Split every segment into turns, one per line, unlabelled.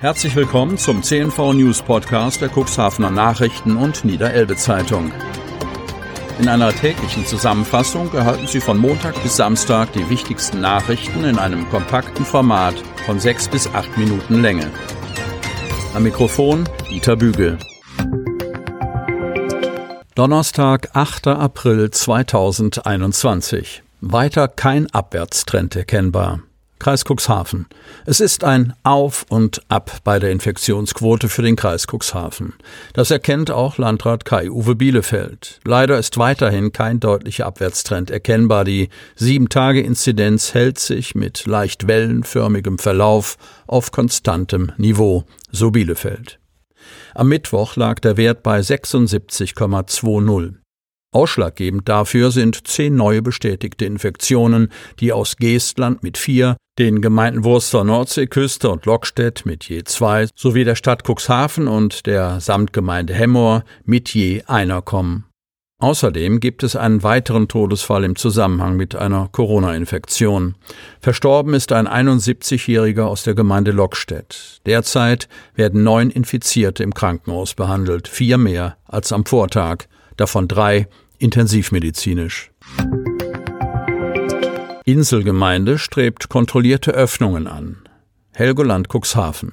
Herzlich willkommen zum CNV News Podcast der Cuxhavener Nachrichten und Niederelbe Zeitung. In einer täglichen Zusammenfassung erhalten Sie von Montag bis Samstag die wichtigsten Nachrichten in einem kompakten Format von sechs bis acht Minuten Länge. Am Mikrofon Dieter Bügel. Donnerstag, 8. April 2021. Weiter kein Abwärtstrend erkennbar. Kreis Cuxhaven. Es ist ein Auf und Ab bei der Infektionsquote für den Kreis Cuxhaven. Das erkennt auch Landrat Kai-Uwe Bielefeld. Leider ist weiterhin kein deutlicher Abwärtstrend erkennbar. Die Sieben-Tage-Inzidenz hält sich mit leicht wellenförmigem Verlauf auf konstantem Niveau, so Bielefeld. Am Mittwoch lag der Wert bei 76,20. Ausschlaggebend dafür sind zehn neue bestätigte Infektionen, die aus Geestland mit vier, den Gemeinden Wurster Nordseeküste und Lockstedt mit je zwei sowie der Stadt Cuxhaven und der Samtgemeinde Hemmoor mit je einer kommen. Außerdem gibt es einen weiteren Todesfall im Zusammenhang mit einer Corona-Infektion. Verstorben ist ein 71-Jähriger aus der Gemeinde Lockstedt. Derzeit werden neun Infizierte im Krankenhaus behandelt, vier mehr als am Vortag, davon drei intensivmedizinisch. Inselgemeinde strebt kontrollierte Öffnungen an. Helgoland Cuxhaven.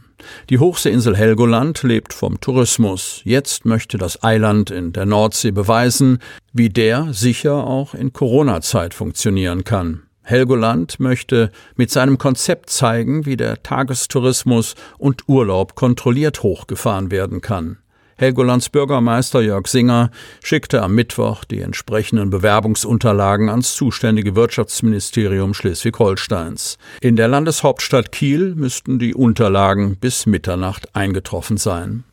Die Hochseeinsel Helgoland lebt vom Tourismus. Jetzt möchte das Eiland in der Nordsee beweisen, wie der sicher auch in Corona-Zeit funktionieren kann. Helgoland möchte mit seinem Konzept zeigen, wie der Tagestourismus und Urlaub kontrolliert hochgefahren werden kann. Helgolands Bürgermeister Jörg Singer schickte am Mittwoch die entsprechenden Bewerbungsunterlagen ans zuständige Wirtschaftsministerium Schleswig-Holsteins. In der Landeshauptstadt Kiel müssten die Unterlagen bis Mitternacht eingetroffen sein.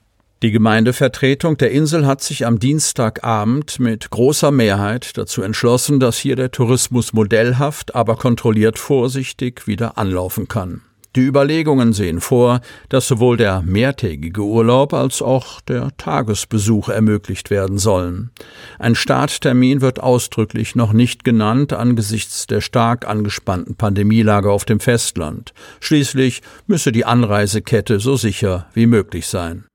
Die Gemeindevertretung der Insel hat sich am Dienstagabend mit großer Mehrheit dazu entschlossen, dass hier der Tourismus modellhaft, aber kontrolliert vorsichtig wieder anlaufen kann. Die Überlegungen sehen vor, dass sowohl der mehrtägige Urlaub als auch der Tagesbesuch ermöglicht werden sollen. Ein Starttermin wird ausdrücklich noch nicht genannt angesichts der stark angespannten Pandemielage auf dem Festland. Schließlich müsse die Anreisekette so sicher wie möglich sein.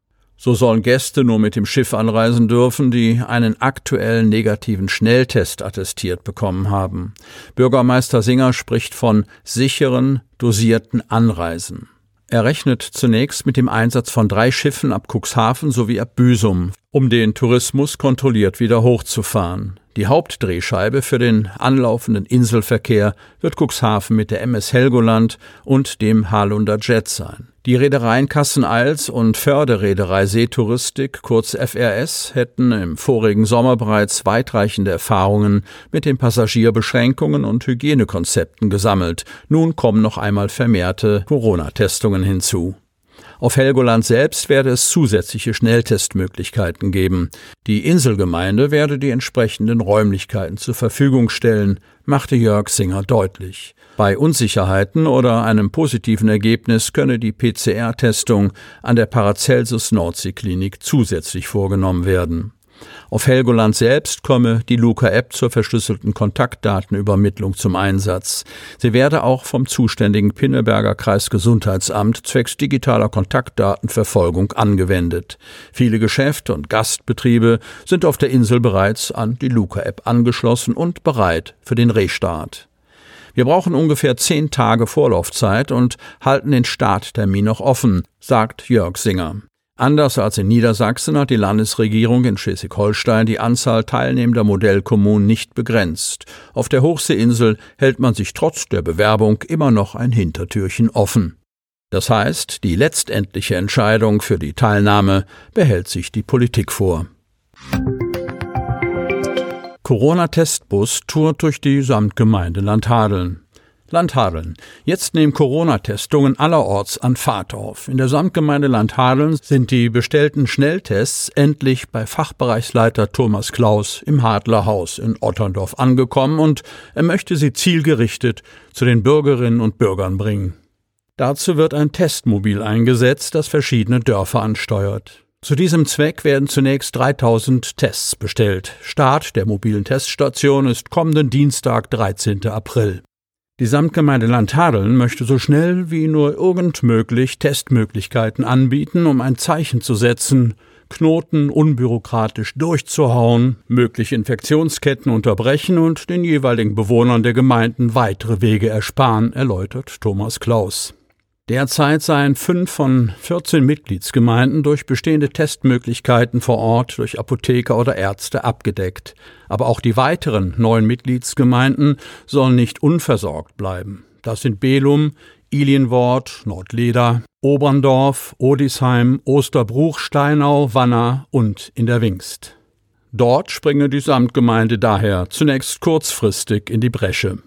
So sollen Gäste nur mit dem Schiff anreisen dürfen, die einen aktuellen negativen Schnelltest attestiert bekommen haben. Bürgermeister Singer spricht von sicheren, dosierten Anreisen. Er rechnet zunächst mit dem Einsatz von drei Schiffen ab Cuxhaven sowie ab Büsum, um den Tourismus kontrolliert wieder hochzufahren. Die Hauptdrehscheibe für den anlaufenden Inselverkehr wird Cuxhaven mit der MS Helgoland und dem Halunder Jet sein. Die Reedereien Kassen-Eils und Förderreederei Seetouristik, kurz FRS, hätten im vorigen Sommer bereits weitreichende Erfahrungen mit den Passagierbeschränkungen und Hygienekonzepten gesammelt. Nun kommen noch einmal vermehrte Corona-Testungen hinzu. Auf Helgoland selbst werde es zusätzliche Schnelltestmöglichkeiten geben. Die Inselgemeinde werde die entsprechenden Räumlichkeiten zur Verfügung stellen, machte Jörg Singer deutlich. Bei Unsicherheiten oder einem positiven Ergebnis könne die PCR-Testung an der Paracelsus Nordseeklinik zusätzlich vorgenommen werden. Auf Helgoland selbst komme die Luca-App zur verschlüsselten Kontaktdatenübermittlung zum Einsatz. Sie werde auch vom zuständigen Pinneberger Kreisgesundheitsamt zwecks digitaler Kontaktdatenverfolgung angewendet. Viele Geschäfte und Gastbetriebe sind auf der Insel bereits an die Luca-App angeschlossen und bereit für den Restart. Wir brauchen ungefähr zehn Tage Vorlaufzeit und halten den Starttermin noch offen, sagt Jörg Singer. Anders als in Niedersachsen hat die Landesregierung in Schleswig-Holstein die Anzahl teilnehmender Modellkommunen nicht begrenzt. Auf der Hochseeinsel hält man sich trotz der Bewerbung immer noch ein Hintertürchen offen. Das heißt, die letztendliche Entscheidung für die Teilnahme behält sich die Politik vor. Corona-Testbus tourt durch die Samtgemeinde Landhadeln. Landhadeln. Jetzt nehmen Corona-Testungen allerorts an Fahrt auf. In der Samtgemeinde Landhadeln sind die bestellten Schnelltests endlich bei Fachbereichsleiter Thomas Klaus im Hadlerhaus in Otterndorf angekommen und er möchte sie zielgerichtet zu den Bürgerinnen und Bürgern bringen. Dazu wird ein Testmobil eingesetzt, das verschiedene Dörfer ansteuert. Zu diesem Zweck werden zunächst 3000 Tests bestellt. Start der mobilen Teststation ist kommenden Dienstag, 13. April. Die Samtgemeinde Landhadeln möchte so schnell wie nur irgend möglich Testmöglichkeiten anbieten, um ein Zeichen zu setzen, Knoten unbürokratisch durchzuhauen, mögliche Infektionsketten unterbrechen und den jeweiligen Bewohnern der Gemeinden weitere Wege ersparen, erläutert Thomas Klaus. Derzeit seien fünf von 14 Mitgliedsgemeinden durch bestehende Testmöglichkeiten vor Ort durch Apotheker oder Ärzte abgedeckt. Aber auch die weiteren neun Mitgliedsgemeinden sollen nicht unversorgt bleiben. Das sind Belum, Ilienwort, Nordleder, Oberndorf, Odisheim, Osterbruch, Steinau, Wanner und in der Wingst. Dort springe die Samtgemeinde daher zunächst kurzfristig in die Bresche.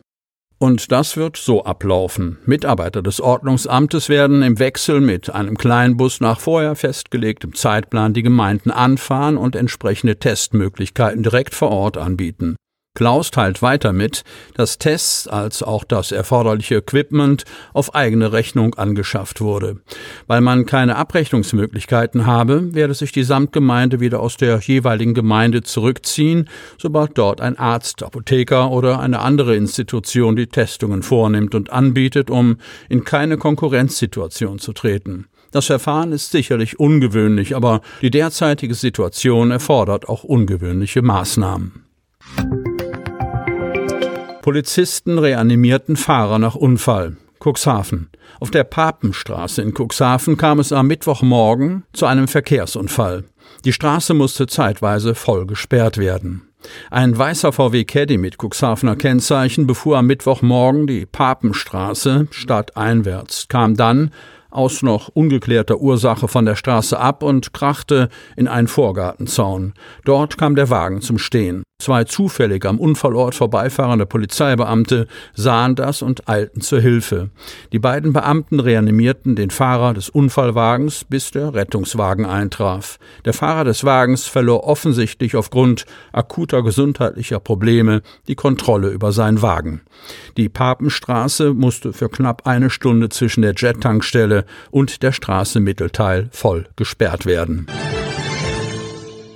Und das wird so ablaufen. Mitarbeiter des Ordnungsamtes werden im Wechsel mit einem Kleinbus nach vorher festgelegtem Zeitplan die Gemeinden anfahren und entsprechende Testmöglichkeiten direkt vor Ort anbieten. Klaus teilt weiter mit, dass Tests als auch das erforderliche Equipment auf eigene Rechnung angeschafft wurde. Weil man keine Abrechnungsmöglichkeiten habe, werde sich die Samtgemeinde wieder aus der jeweiligen Gemeinde zurückziehen, sobald dort ein Arzt, Apotheker oder eine andere Institution die Testungen vornimmt und anbietet, um in keine Konkurrenzsituation zu treten. Das Verfahren ist sicherlich ungewöhnlich, aber die derzeitige Situation erfordert auch ungewöhnliche Maßnahmen. Polizisten reanimierten Fahrer nach Unfall. Cuxhaven. Auf der Papenstraße in Cuxhaven kam es am Mittwochmorgen zu einem Verkehrsunfall. Die Straße musste zeitweise voll gesperrt werden. Ein weißer VW Caddy mit Cuxhavener Kennzeichen befuhr am Mittwochmorgen die Papenstraße stadteinwärts, kam dann aus noch ungeklärter Ursache von der Straße ab und krachte in einen Vorgartenzaun. Dort kam der Wagen zum Stehen. Zwei zufällig am Unfallort vorbeifahrende Polizeibeamte sahen das und eilten zur Hilfe. Die beiden Beamten reanimierten den Fahrer des Unfallwagens, bis der Rettungswagen eintraf. Der Fahrer des Wagens verlor offensichtlich aufgrund akuter gesundheitlicher Probleme die Kontrolle über seinen Wagen. Die Papenstraße musste für knapp eine Stunde zwischen der Jet-Tankstelle und der Straße Mittelteil voll gesperrt werden.